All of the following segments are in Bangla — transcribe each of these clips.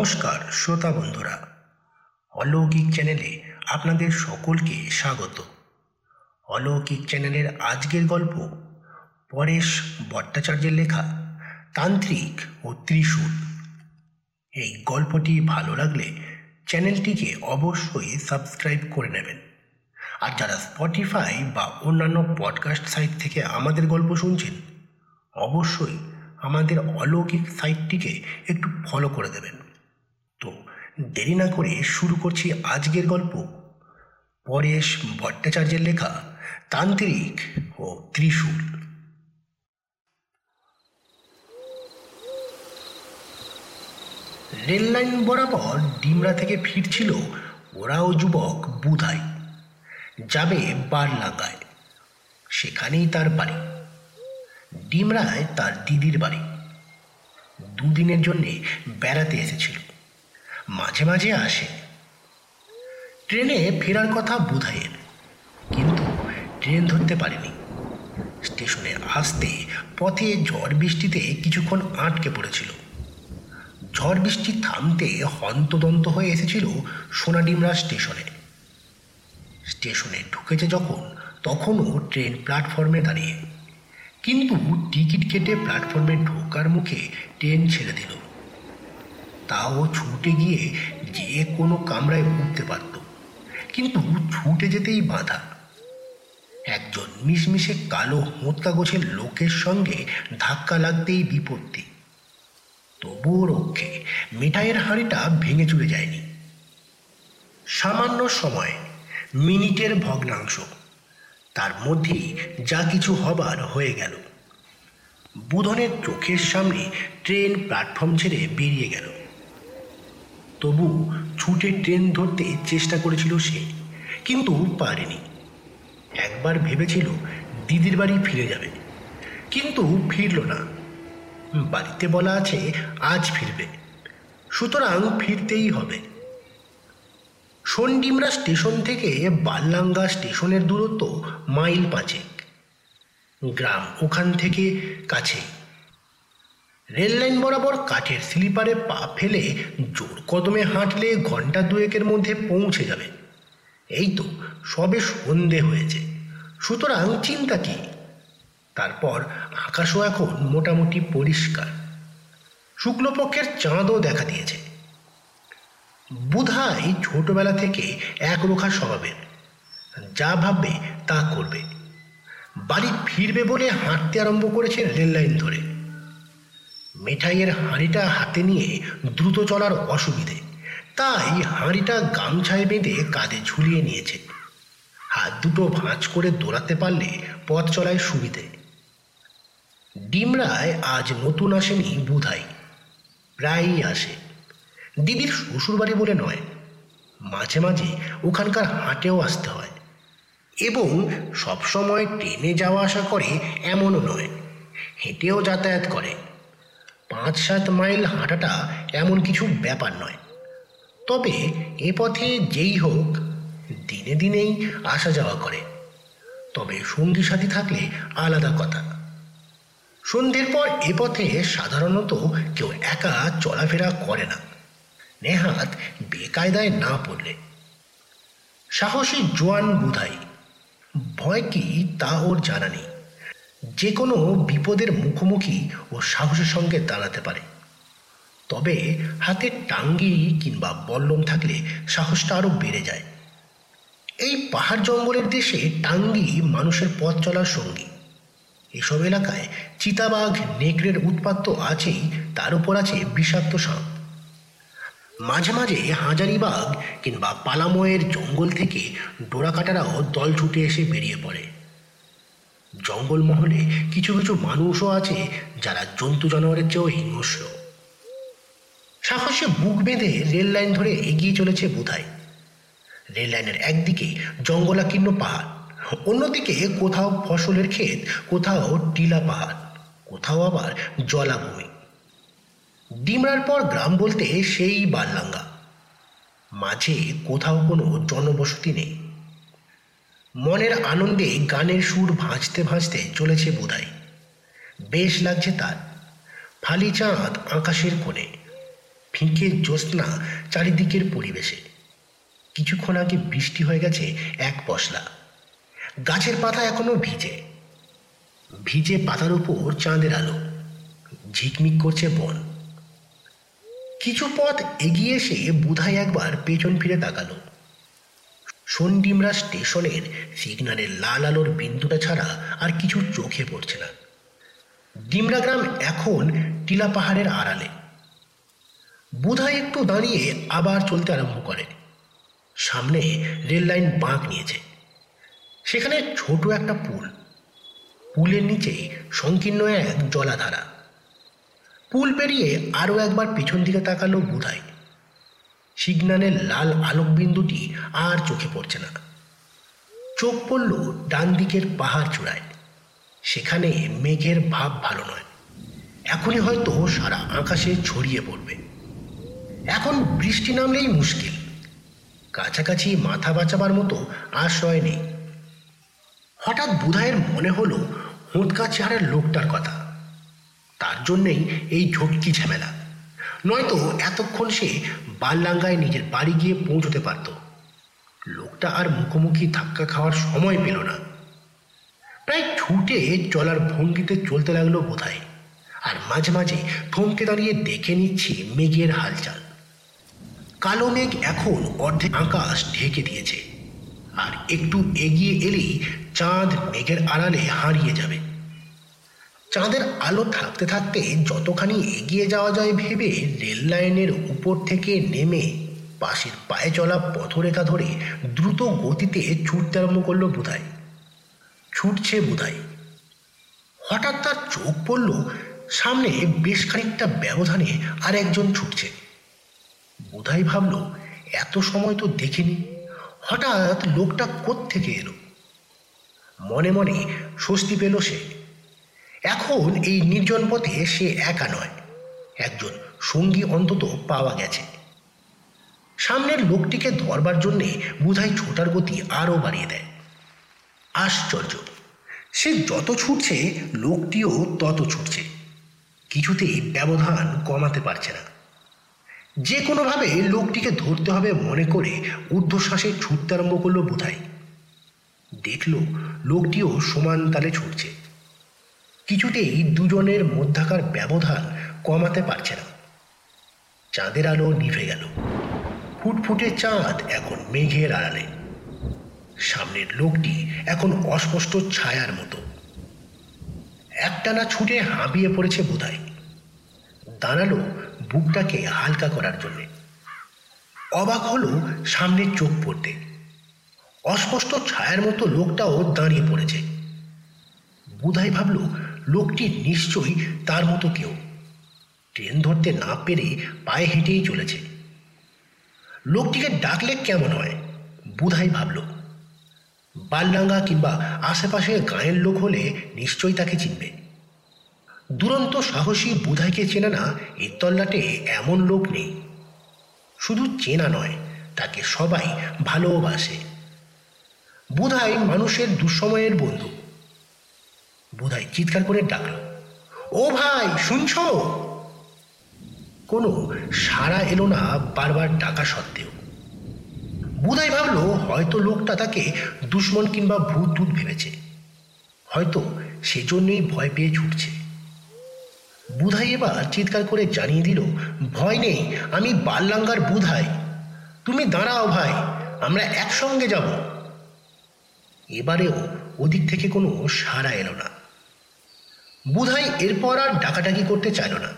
নমস্কার, শ্রোতা বন্ধুরা। অলৌকিক চ্যানেলে আপনাদের সকলকে স্বাগত। অলৌকিক চ্যানেলের আজকের গল্প পরেশ ভট্টাচার্যের লেখা তান্ত্রিক ও ত্রিশূল। এই গল্পটি ভালো লাগলে চ্যানেলটিকে অবশ্যই সাবস্ক্রাইব করে নেবেন। আর যারা স্পটিফাই বা অন্যান্য পডকাস্ট সাইট থেকে আমাদের গল্প শুনছেন, অবশ্যই আমাদের অলৌকিক সাইটটিকে একটু ফলো করে দেবেন। তো দেরি না করে শুরু করছি আজকের গল্প। পরেশ ভট্টাচার্যের লেখা তান্ত্রিক ও ত্রিশূল। রেললাইন বরাবর ডিমরা থেকে ফিরছিল ওরাও যুবক বুধাই। যাবে বারলাগায় সেখানেই তার বাড়ি। ডিমরায় তার দিদির বাড়ি। দুদিনের জন্যে বেড়াতে এসেছিল। মাঝে মাঝে আসে। ট্রেনে ফেরার কথা বুধাইয়ের, কিন্তু ট্রেন ধরতে পারেনি। স্টেশনে আসতে পথে ঝড় বৃষ্টিতে কিছুক্ষণ আটকে পড়েছিল। ঝড় বৃষ্টি থামতে হন্তদন্ত হয়ে এসেছিল সোনাডিমরা স্টেশনে। স্টেশনে ঢুকেছে যখন, তখনও ট্রেন প্ল্যাটফর্মে দাঁড়িয়ে। কিন্তু টিকিট কেটে প্ল্যাটফর্মে ঢোকার মুখে ট্রেন ছেড়ে দিল। তাও ছুটে গিয়ে যে কোনো কামরায় উঠতে পারত। কিন্তু ছুটে যেতেই বাধা। একজন মিশমিশে কালো মোত্তা গোছের লোকের সঙ্গে ধাক্কা লাগতেই বিপত্তি। তবুও রক্ষে মিঠাইয়ের হাঁড়িটা ভেঙে চুরে যায়নি। সামান্য সময়, মিনিটের ভগ্নাংশ। তার মধ্যেই যা কিছু হবার হয়ে গেল। বুধনের চোখের সামনে ট্রেন প্ল্যাটফর্ম ছেড়ে বেরিয়ে গেল। তবু ছুটে ট্রেন ধরতে চেষ্টা করেছিল সে, কিন্তু পারেনি। একবার ভেবেছিল দিদির বাড়ি ফিরে যাবে, কিন্তু ফিরল না। বাড়িতে বলা আছে, আজ ফিরবে। সুতরাং ফিরতেই হবে। সন্ডিমরা স্টেশন থেকে বাল্লাঙ্গা স্টেশনের দূরত্ব মাইল পাঁচেক। গ্রাম ওখান থেকে কাছেই রেললাইন বরাবর কাঠের স্লিপারে পা ফেলে জোর কদমে হাঁটলে ঘণ্টা দুয়েকের মধ্যে পৌঁছে যাবে। এই তো সবে সন্ধে হয়েছে। সুতরাং চিন্তা কি? তারপর আকাশও এখন মোটামুটি পরিষ্কার। শুক্লপক্ষের চাঁদও দেখা দিয়েছে। বুধাই ছোটবেলা থেকে একরোখা স্বভাবের। যা ভাববে তা করবে। বাড়ি ফিরবে বলে হাঁটতে আরম্ভ করেছে রেললাইন ধরে। মেঠাইয়ের হাঁড়িটা হাতে নিয়ে দ্রুত চলার অসুবিধে। তাই হাঁড়িটা গামছায় বেঁধে কাঁধে ঝুলিয়ে নিয়েছে। হাত দুটো ভাঁজ করে দৌড়াতে পারলে পথ চলায় সুবিধে। ডিমরায় আজ নতুন আসেনি বুধাই। প্রায়ই আসে। দিদির শ্বশুরবাড়ি বলে নয়। মাঝে মাঝে ওখানকার হাটেও আসতে হয়। এবং সবসময় ট্রেনে যাওয়া আসা করে এমনও নয়। হেঁটেও যাতায়াত করে। পাঁচ সাত মাইল হাঁটাটা এমন কিছু ব্যাপার নয়। তবে এ পথে যেই হোক, দিনে দিনেই আসা যাওয়া করে। তবে সঙ্গী সাথী থাকলে আলাদা কথা। সন্ধ্যের পর এ পথে সাধারণত কেউ একা চলাফেরা করে না। নেহাত বেকায়দায় না পড়লে। সাহসী জোয়ান বুধাই। ভয় কি তা ওর জানা নেই। যে কোনো বিপদের মুখোমুখি ও সাহসের সঙ্গে দাঁড়াতে পারে। তবে হাতে টাঙ্গি কিংবা বল্লম থাকলে সাহসটা আরও বেড়ে যায়। এই পাহাড় জঙ্গলের দেশে টাঙ্গি মানুষের পথ চলার সঙ্গী। এসব এলাকায় চিতাবাঘ, নেকড়ের উৎপাত তো আছেই, তার উপর আছে বিষাক্ত সাপ। মাঝে মাঝে হাজারিবাগ কিংবা পালাময়ের জঙ্গল থেকে ডোরাকাটারাও দল ছুটে এসে বেরিয়ে পড়ে। জঙ্গলমহলে কিছু কিছু মানুষও আছে যারা জন্তু জানোয়ারের চেয়েও হিংস্র। সাহসে বুক বেঁধে রেল লাইন ধরে এগিয়ে চলেছে বোধায় রেল লাইনের একদিকে জঙ্গলাকীর্ণ পাহাড়, অন্যদিকে কোথাও ফসলের ক্ষেত, কোথাও টিলা পাহাড়, কোথাও আবার জলাভূমি। ডিমরার পর গ্রাম বলতে সেই বাল্লাঙ্গা মাঝে কোথাও কোনো জনবসতি নেই। মনের আনন্দে গানের সুর ভাঁজতে ভাঁজতে চলেছে বোধাই। বেশ লাগছে তার। ফালি চাঁদ আকাশের কোণে, ফিঁকে জ্যোৎস্না চারিদিকের পরিবেশে। কিছুক্ষণ আগে বৃষ্টি হয়ে গেছে এক পশলা। গাছের পাতা এখনও ভিজে। ভিজে পাতার উপর চাঁদের আলো। ঝিকমিক করছে বন। কিছু পথ এগিয়ে এসে বুধাই একবার পেছন ফিরে তাকালো। সন্ডিমরা স্টেশনের সিগন্যালের লাল আলোর বিন্দুটা ছাড়া আর কিছু চোখে পড়ছে না। ডিমরা গ্রাম এখন টিলা পাহাড়ের আড়ালে। বুধাই একটু দাঁড়িয়ে আবার চলতে আরম্ভ করে। সামনে রেল লাইন বাঁক নিয়েছে। সেখানে ছোট একটা পুল। পুলের নিচে সংকীর্ণ এক জলাধারা। পুল পেরিয়ে আরও একবার পিছন দিকে তাকালো বুধাই সিগন্যালের লাল আলোকবিন্দুটি আর চোখে পড়ছে না। চোখ পড়ল ডান দিকের পাহাড় চূড়ায়। সেখানে মেঘের ভাব ভালো নয়। এখনই হয়তো সারা আকাশে ছড়িয়ে পড়বে। এখন বৃষ্টি নামলেই মুশকিল। কাছাকাছি মাথা বাঁচাবার মতো আশ্রয় নেই। হঠাৎ বুধায়ের মনে হলো হুঁতকা চেহারার লোকটার কথা। তার জন্যেই এই ঝটকি ঝামেলা। নয়তো এতক্ষণ সে বাল্লাঙ্গায় নিজের বাড়ি গিয়ে পৌঁছতে পারত। লোকটা আর মুখোমুখি ধাক্কা খাওয়ার সময় পেল না। প্রায় ছুটে চলার ভঙ্গিতে চলতে লাগল বোধহয়। আর মাঝে মাঝে থমকে দাঁড়িয়ে দেখে নিচ্ছি মেঘের হালচাল। কালো মেঘ এখন অর্ধেক আকাশ ঢেকে দিয়েছে। আর একটু এগিয়ে এলেই চাঁদ মেঘের আড়ালে হারিয়ে যাবে। চাঁদের আলো থাকতে থাকতে যতখানি এগিয়ে যাওয়া যায় ভেবে রেল লাইনের উপর থেকে নেমে পাশের পায়ে চলা পথরেখা ধরে দ্রুত গতিতে ছুটতে আরম্ভ করল বুধাই। ছুটছে বুধাই। হঠাৎ তার চোখ পড়ল, সামনে বেশ খানিকটা ব্যবধানে আর একজন ছুটছে। বুধাই ভাবল, এত সময় তো দেখিনি। হঠাৎ লোকটা থেকে এলো? মনে মনে স্বস্তি পেল সে। এখন এই নির্জন পথে সে একা নয়। একজন সঙ্গী অন্তত পাওয়া গেছে। সামনের লোকটিকে ধরবার জন্যে বুধাই ছোটার গতি আরও বাড়িয়ে দেয়। আশ্চর্য! সে যত ছুটছে, লোকটিও তত ছুটছে। কিছুতেই ব্যবধান কমাতে পারছে না। যে কোনোভাবে লোকটিকে ধরতে হবে মনে করে ঊর্ধ্বশ্বাসে ছুটতে আরম্ভ করল বোধাই দেখল লোকটিও সমান তালে ছুটছে। কিছুতেই দুজনের মধ্যাকার ব্যবধান কমাতে পারছে না। চাঁদের আলো নিভে গেল। ফুটফুটে চাঁদ এখন মেঘের আড়ালে। সামনের লোকটি এখন অস্পষ্ট ছায়ার মতো। একটানা ছুটে হাঁপিয়ে পড়েছে বোধাই দাঁড়াল বুকটাকে হালকা করার জন্যে। অবাক হলো সামনের চোখ পড়তে। অস্পষ্ট ছায়ার মতো লোকটাও দাঁড়িয়ে পড়েছে। বুধাই ভাবল লোকটি নিশ্চয়ই তার মতো কেউ। ট্রেন ধরতে না পেরে পায়ে হেঁটেই চলেছে। লোকটিকে ডাকলে কেমন হয়? বুধাই ভাবল। বালডাঙ্গা কিংবা আশেপাশে গায়ের লোক হলে নিশ্চয়ই তাকে চিনবে। দুরন্ত সাহসী বুধাইকে চেনে না, এর তল্লাটে এমন লোক নেই। শুধু চেনা নয়, তাকে সবাই ভালোবাসে। বুধাই মানুষের দুঃসময়ের বন্ধু। বুধাই চিৎকার করে ডাকল। ও ভাই, শুনছ? কোনো সাড়া এলো না বারবার ডাকা সত্ত্বেও। বুধাই ভাবলো হয়তো লোকটা তাকে দুশ্মন কিংবা ভূত টুত ভেবেছে। হয়তো সেজন্যই ভয় পেয়ে ছুটছে। বুধাই এবার চিৎকার করে জানিয়ে দিল, ভয় নেই, আমি বাল্লাঙ্গার বুধাই তুমি দাঁড়াও ভাই, আমরা একসঙ্গে যাব। এবারেও ওদিক থেকে কোনো সাড়া এলো না। বুধাই এরপর আর ডাকাডাকি করতে চাইল না।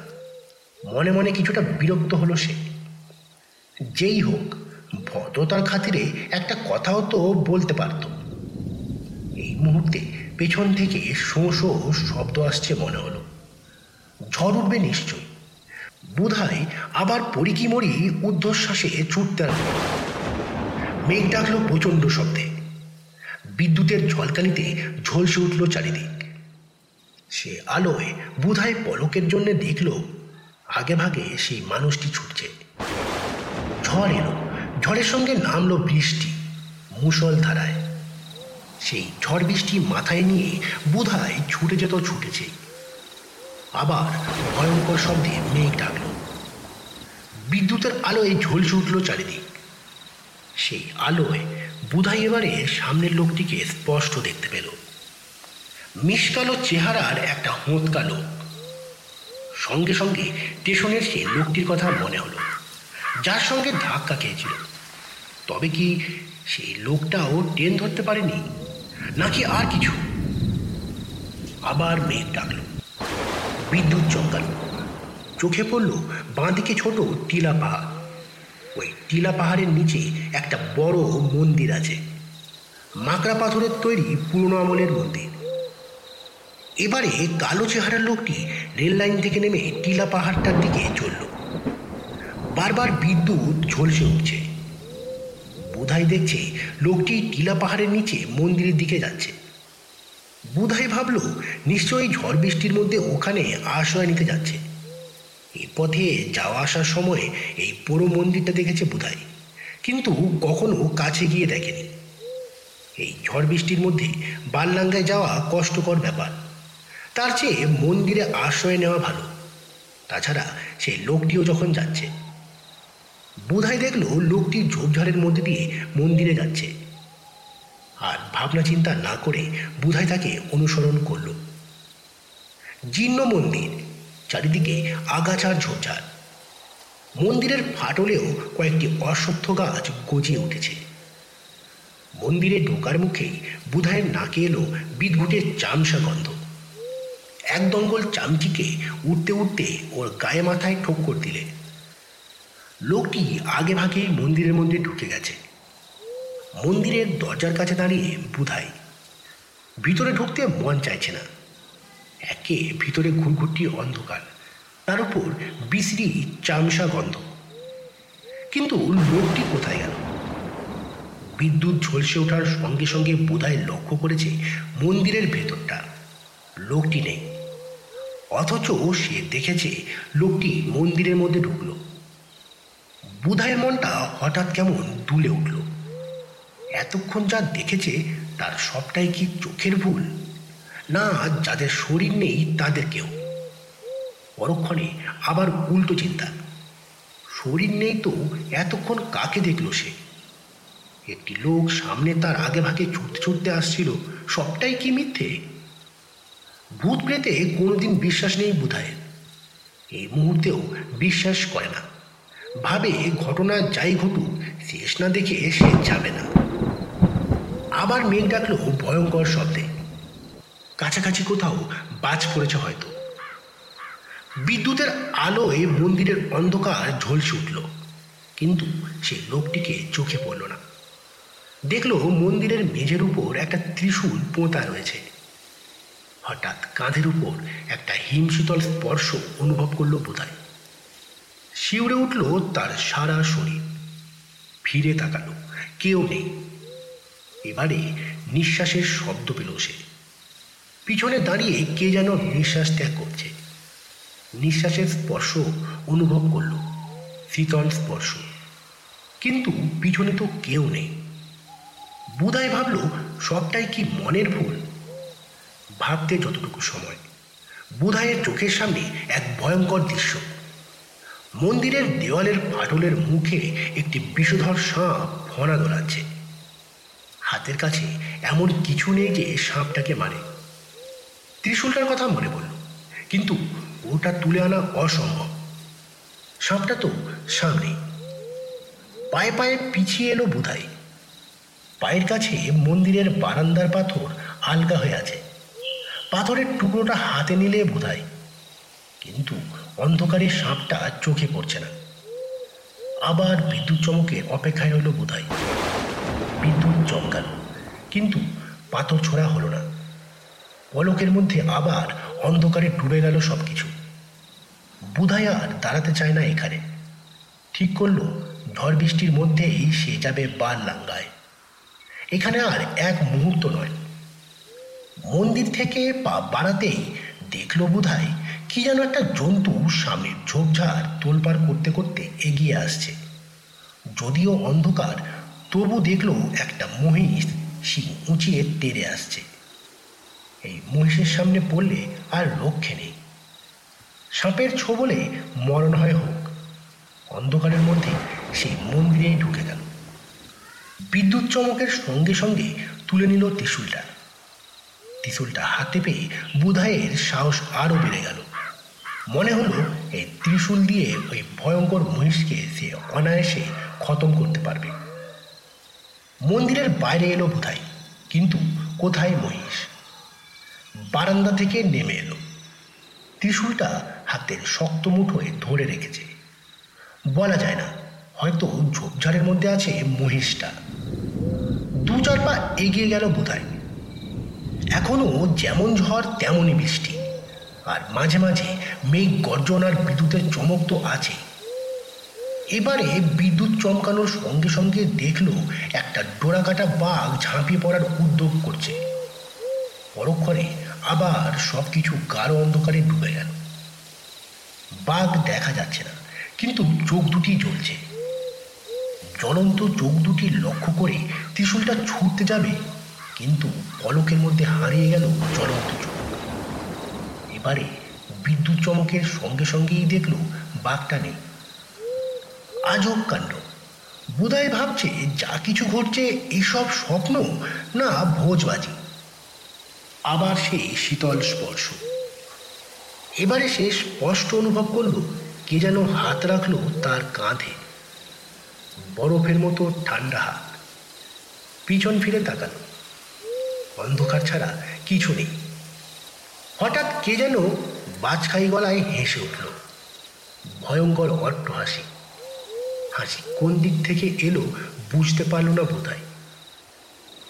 মনে মনে কিছুটা বিরক্ত হলো সে। যেই হোক ভদ্রতার খাতিরে একটা কথাও তো বলতে পারত। এই মুহূর্তে পেছন থেকে শো শো শব্দ আসছে মনে হলো। ঝড় উঠবে নিশ্চয় বুধাই আবার পরিকি মরি ঊর্ধ্বশ্বাসে ছুটতে আরম্ভ মেঘ ডাকলো প্রচণ্ড শব্দে। বিদ্যুতের ঝলকানিতে ঝলসে উঠল চারিদিক। সে আলোয় বুধায় পলকের জন্য দেখল, আগে ভাগে সেই মানুষটি ছুটছে। ঝড় এলো, ঝড়ের সঙ্গে নামলো বৃষ্টি মুসল ধারায়। সেই ঝড় বৃষ্টি মাথায় নিয়ে বুধায় ছুটে যেত ছুটেছে। আবার ভয়ঙ্কর শব্দে মেঘ ডাকল। বিদ্যুতের আলোয় ঝলসে উঠল চারিদিক। সেই আলোয় বুধাই এবারে সামনের লোকটিকে স্পষ্ট দেখতে পেল। মিসকালো চেহারার একটা হোঁতকা লোক। সঙ্গে সঙ্গে স্টেশনের সেই লোকটির কথা মনে হলো, যার সঙ্গে ধাক্কা খেয়েছিল। তবে কি সেই লোকটাও ট্রেন ধরতে পারেনি, নাকি আর কিছু? আবার মেঘ ডাকল। বিদ্যুৎ চমকাল। চোখে পড়ল বাঁদিকে ছোট টিলা পাহাড়। ওই টিলা পাহাড়ের নিচে একটা বড় মন্দির আছে। মাকড়া পাথরের তৈরি পুরনো আমলের মন্দির। এবারে কালো চেহারার লোকটি রেল লাইন থেকে নেমে টিলা পাহাড়টার দিকে চলল। বারবার বিদ্যুৎ ঝলসে উঠছে। বুধাই দেখছে লোকটি টিলা পাহাড়ের নিচে মন্দিরের দিকে যাচ্ছে। বুধাই ভাবল, নিশ্চয়ই ঝড় বৃষ্টির মধ্যে ওখানে আশ্রয় নিতে যাচ্ছে। এ পথে যাওয়া আসার সময় এই পুরো মন্দিরটা দেখেছে বুধাই, কিন্তু কখনো কাছে গিয়ে দেখেনি। এই ঝড় বৃষ্টির মধ্যে বাল্লাঙ্গায় যাওয়া কষ্টকর ব্যাপার। তার চেয়ে মন্দিরে আশ্রয় নেওয়া ভালো। তাছাড়া সেই লোকটিও যখন যাচ্ছে, বুধাই দেখল লোকটি ঝোপঝাড়ের মধ্যে দিয়ে মন্দিরে যাচ্ছে। আর ভাবনা চিন্তা না করে বুধাই তাকে অনুসরণ করল। জীর্ণ মন্দির, চারিদিকে আগাছার ঝোপঝাড়। মন্দিরের ফাটলেও কয়েকটি অশ্বত্থ গাছ গজিয়ে উঠেছে। মন্দিরে ঢোকার মুখেই বুধায়ের নাকে এলো বিদঘুটের চামসা গন্ধ। এক দঙ্গল চামচিকে উঠতে উঠতে ওর গায়ে মাথায় ঠোক্কর দিলে লোকটি আগে ভাগে মন্দিরের মধ্যে ঢুকে গেছে। মন্দিরের দরজার কাছে দাঁড়িয়ে বুধাই। ভিতরে ঢুকতে মন চাইছে না। একে ভিতরে ঘুরঘুরটি অন্ধকার, তার উপর বিশ্রী চামসা গন্ধ। কিন্তু লোকটি কোথায় গেল? বিদ্যুৎ ঝলসে ওঠার সঙ্গে সঙ্গে বোধায় লক্ষ্য করেছে মন্দিরের ভেতরটা। লোকটি নেই। অথচ সে দেখেছে লোকটি মন্দিরের মধ্যে ঢুকলো। বুধাইয়ের মনটা হঠাৎ কেমন দুলে উঠল। এতক্ষণ যা দেখেছে তার সবটাই কি চোখের ভুল? না, যাদের শরীর নেই, তাদের কেউ? পরক্ষণে আবার উল্টো চিন্তা। শরীর নেই তো, এতক্ষণ কাকে দেখল সে? একটি লোক সামনে তার আগে ভাগে ছুটতে ছুটতে আসছিল। সবটাই কি মিথ্যে? ভূত প্রেতে কোনোদিন বিশ্বাস নেই বোধহয়। এই মুহূর্তেও বিশ্বাস করে না। ভাবে ঘটনা যাই ঘটুক, শেষ না দেখে সে যাবে না। আবার মেঘ ডাকলো ভয়ঙ্কর শব্দে। কাছাকাছি কোথাও বাজ পড়েছে হয়তো। বিদ্যুতের আলোয় মন্দিরের অন্ধকার ঝলসে উঠল, কিন্তু সে লোকটিকে চোখে পড়ল না। দেখল মন্দিরের মেঝের উপর একটা ত্রিশূল পোঁতা রয়েছে। হঠাৎ কাঁধের উপর একটা হিমশীতল স্পর্শ অনুভব করল বোধহয়। শিউরে উঠল তার সারা শরীর। ফিরে তাকালো, কেউ নেই। এবারে নিঃশ্বাসের শব্দ পেল সে। পিছনে দাঁড়িয়ে কে যেন নিঃশ্বাস ত্যাগ করছে। নিঃশ্বাসের স্পর্শ অনুভব করল, শীতল স্পর্শ। কিন্তু পিছনে তো কেউ নেই। বুধাই ভাবল, সবটাই কি মনের ভুল? ভাবতে যতটুকু সময়। বুধাইয়ের চোখের সামনে এক ভয়ঙ্কর দৃশ্য। মন্দিরের দেওয়ালের ফাটলের মুখে একটি বিষধর সাপ ফনা দোলাচ্ছে হাতের কাছে এমন কিছু নেই যে সাপটাকে মারে। ত্রিশূলটার কথা মনে পড়ল, কিন্তু ওটা তুলে আনা অসম্ভব। সাপটা তো সামনে। পায়ে পায়ে পিছিয়ে এলো বুধাই। পায়ের কাছে মন্দিরের বারান্দার পাথর আলগা হয়ে আছে। পাথরের টুকরোটা হাতে নিলে বোধায় কিন্তু অন্ধকারে সাপটা চোখে পড়ছে না। আবার বিদ্যুৎ চমকে অপেক্ষায় রইল বোধাই বিদ্যুৎ চমকাল, কিন্তু পাথর ছোড়া হলো না। পলকের মধ্যে আবার অন্ধকারে ডুবে গেল সব কিছু বুধাই আর দাঁড়াতে চায় না এখানে। ঠিক করল, ঝড় বৃষ্টির মধ্যেই সে যাবে বার লাঙ্গায় এখানে আর এক মুহূর্ত নয়। মন্দির থেকে পা বাড়াতেই দেখল বোধহয় কি যেন একটা জন্তু সামনের ঝোপঝাড় তোলপাড় করতে করতে এগিয়ে আসছে। যদিও অন্ধকার, তবু দেখল একটা মহিষ শিং উঁচিয়ে তেড়ে আসছে। এই মহিষের সামনে পড়লে আর রক্ষে নেই। সাপের ছোবলে মরণ হয় হোক, অন্ধকারের মধ্যে সেই মন্দিরেই ঢুকে গেল। বিদ্যুৎ চমকের সঙ্গে সঙ্গে তুলে নিল ত্রিশূলটা। ত্রিশূলটা হাতে পেয়ে বুধাইয়ের সাহস আরও বেড়ে গেল। মনে হলো এই ত্রিশূল দিয়ে ওই ভয়ঙ্কর মহিষকে সে অনায়াসে খতম করতে পারবে। মন্দিরের বাইরে এলো বুধাই, কিন্তু কোথায় মহিষ? বারান্দা থেকে নেমে এলো। ত্রিশূলটা হাতের শক্ত মুঠোয় ধরে রেখেছে। বলা যায় না, হয়তো ঝোপঝাড়ের মধ্যে আছে মহিষটা। দু চার পা এগিয়ে গেল বোধহয় এখনও যেমন ঝড়, তেমনই বৃষ্টি। আর মাঝে মাঝে মেঘ গর্জন আর বিদ্যুতের চমক তো আছে। এবারে বিদ্যুৎ চমকানোর সঙ্গে সঙ্গে দেখল একটা ডোরাকাটা বাঘ ঝাঁপিয়ে পড়ার উদ্যোগ করছে। পরক্ষণে আবার সব কিছু গাঢ় অন্ধকারে ডুবে গেল। বাঘ দেখা যাচ্ছে না, কিন্তু চোখ দুটি জ্বলছে। জ্বলন্ত চোখ দুটি লক্ষ্য করে ত্রিশূলটা ছুটতে যাবে কিন্তু পলকের মধ্যে হারিয়ে গেল জ্বলন্ত চোখ এবারে বিদ্যুৎ চমকের সঙ্গে সঙ্গেই দেখল বাঘটা নেই। আজব কাণ্ড। বোধহয় ভাবছে যা কিছু ঘটছে এসব স্বপ্ন না ভোজবাজি। আবার সেই শীতল স্পর্শ। এবারে সে স্পষ্ট অনুভব করল কে যেন হাত রাখল তার কাঁধে। বরফের মতো ঠান্ডা হাত। পিছন ফিরে তাকালো। অন্ধকার ছাড়া কিছু নেই। হঠাৎ কে যেন বাজখাই গলায় হেসে উঠল। ভয়ঙ্কর অট্ট হাসি। হাসি কোন দিক থেকে এলো বুঝতে পারল না বোধহয়।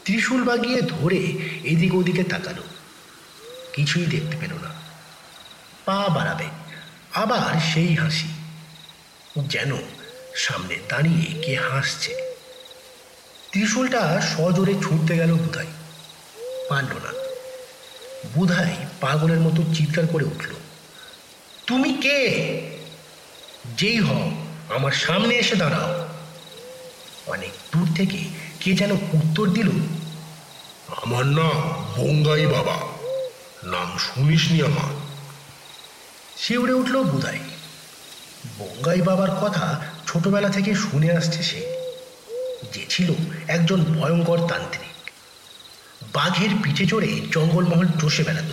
ত্রিশূল বাগিয়ে ধরে এদিক ওদিকে তাকালো। কিছুই দেখতে পেল না। পা বাড়াবে। আবার সেই হাসি। যেন সামনে দাঁড়িয়ে কে হাসছে। ত্রিশূলটা সজোরে ছুটতে গেল বুধাই পারল না বুধাই পাগলের মতো চিৎকার করে উঠল, তুমি কে? যেই হও, আমার সামনে এসে দাঁড়াও। অনেক দূর থেকে কে যেন উত্তর দিল, আমার নাম বঙ্গাই বাবা, নাম শুনিসনি আমার। শিউরে উঠল বুধাই। বঙ্গাই বাবার কথা ছোটবেলা থেকে শুনে আসছে সে, যে ছিল একজন ভয়ঙ্কর তান্ত্রিক। বাঘের পিঠে চড়ে জঙ্গলমহল চষে বেড়াত।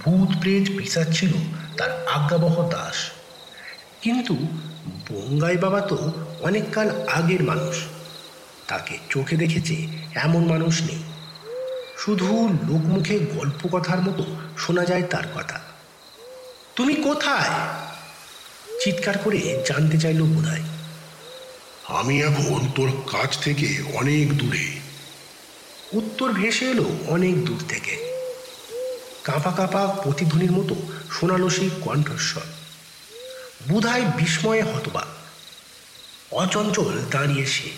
ভূত প্রেত পিসাচ ছিল তার আজ্ঞাবহ দাস। কিন্তু বঙ্গাই বাবা তো অনেককাল আগের মানুষ। তাকে চোখে দেখেছে এমন মানুষ নেই। শুধু লোকমুখে গল্প কথার মতো শোনা যায় তার কথা। তুমি কোথায়? চিৎকার করে জানতে চাইল বোধহয়। আমি এখন তোর কাছ থেকে অনেক দূরে। উত্তর ভেসে এলো অনেক দূর থেকে। কাঁপা কাঁপা প্রতিধ্বনির মতো শোনালো সেই কণ্ঠস্বর। বুধায় বিস্ময়ে হতবাক। অচঞ্চল দাঁড়িয়ে সে।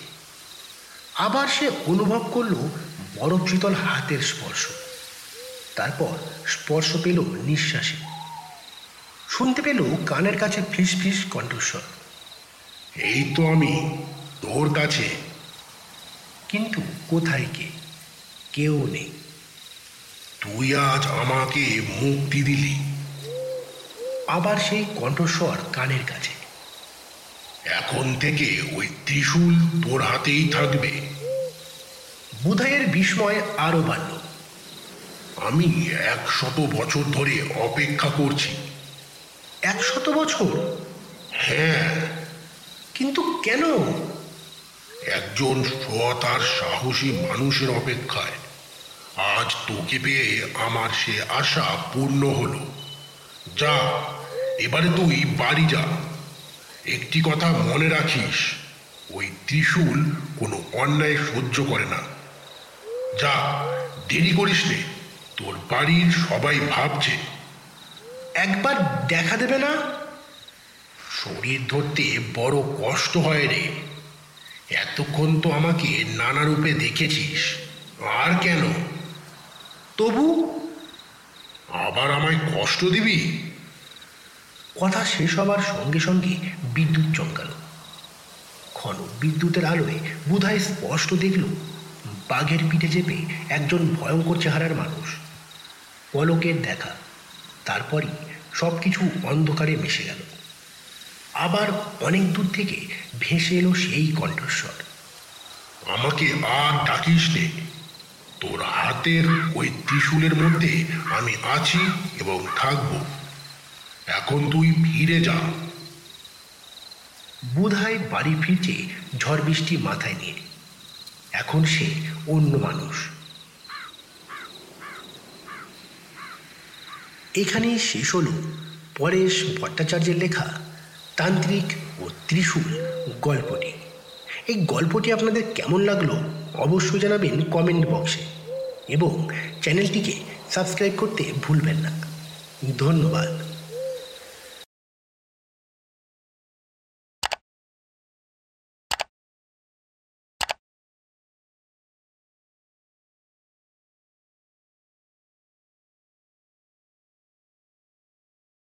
আবার সে অনুভব করল বরফ শীতল হাতের স্পর্শ। তারপর স্পর্শ পেল নিঃশ্বাসে। শুনতে পেল কানের কাছে ফিস ফিস কণ্ঠস্বর। এই তো আমি, তোর কাছে। কিন্তু কোথায় কে? কেউ নেই। তুই আজ আমাকে মুক্তি দিলি। আবার সেই কণ্ঠস্বর কানের কাছে। এখন থেকে ওই ত্রিশূল তোর হাতেই থাকবে। বুধাইয়ের বিস্ময় আরও বাড়ল। আমি একশত বছর ধরে অপেক্ষা করছি। একশত বছর? হ্যাঁ। কিন্তু কেন? একজন সৎ আর সাহসী মানুষের অপেক্ষায়। আজ তোকে পেয়ে আমার সে আশা পূর্ণ হলো। যা, এবারে তুই বাড়ি যা। একটি কথা মনে রাখিস, ওই ত্রিশূল কোনো অন্যায় সহ্য করে না। যা, দেরি করিস নে, তোর বাড়ির সবাই ভাবছে। একবার দেখা দেবে না? শরীর ধরতে বড় কষ্ট হয় রে। এতক্ষণ তো আমাকে নানা রূপে দেখেছিস। আর কেন? তবু আবার আমায় কষ্ট দিবি? কথা শেষ হবার সঙ্গে সঙ্গে বিদ্যুৎ চমকালো। ঘন বিদ্যুতের আলোয় বুধায় স্পষ্ট দেখল, বাঘের পিঠে চেপে একজন ভয়ঙ্কর চেহারার মানুষ। পলকের দেখা, তারপরই সব কিছু অন্ধকারে মিশে গেল। আবার অনেক দূর থেকে ভেসে এলো সেই কণ্ঠস্বর। আমাকে আর ডাকিস নে। তোর হাতের ওই ত্রিশূলের মধ্যে আমি আছি এবং থাকব। এখন তুই ফিরে যা। বুধায় বাড়ি ফিরছে ঝড় বৃষ্টি মাথায় নিয়ে। এখন সে অন্য মানুষ। এখানেই শেষ হল পরেশ ভট্টাচার্যের লেখা তান্ত্রিক ও ত্রিশূল গল্পটি। এই গল্পটি আপনাদের কেমন লাগল অবশ্যই জানাবেন কমেন্ট বক্সে এবং চ্যানেলটিকে সাবস্ক্রাইব করতে ভুলবেন না। ধন্যবাদ।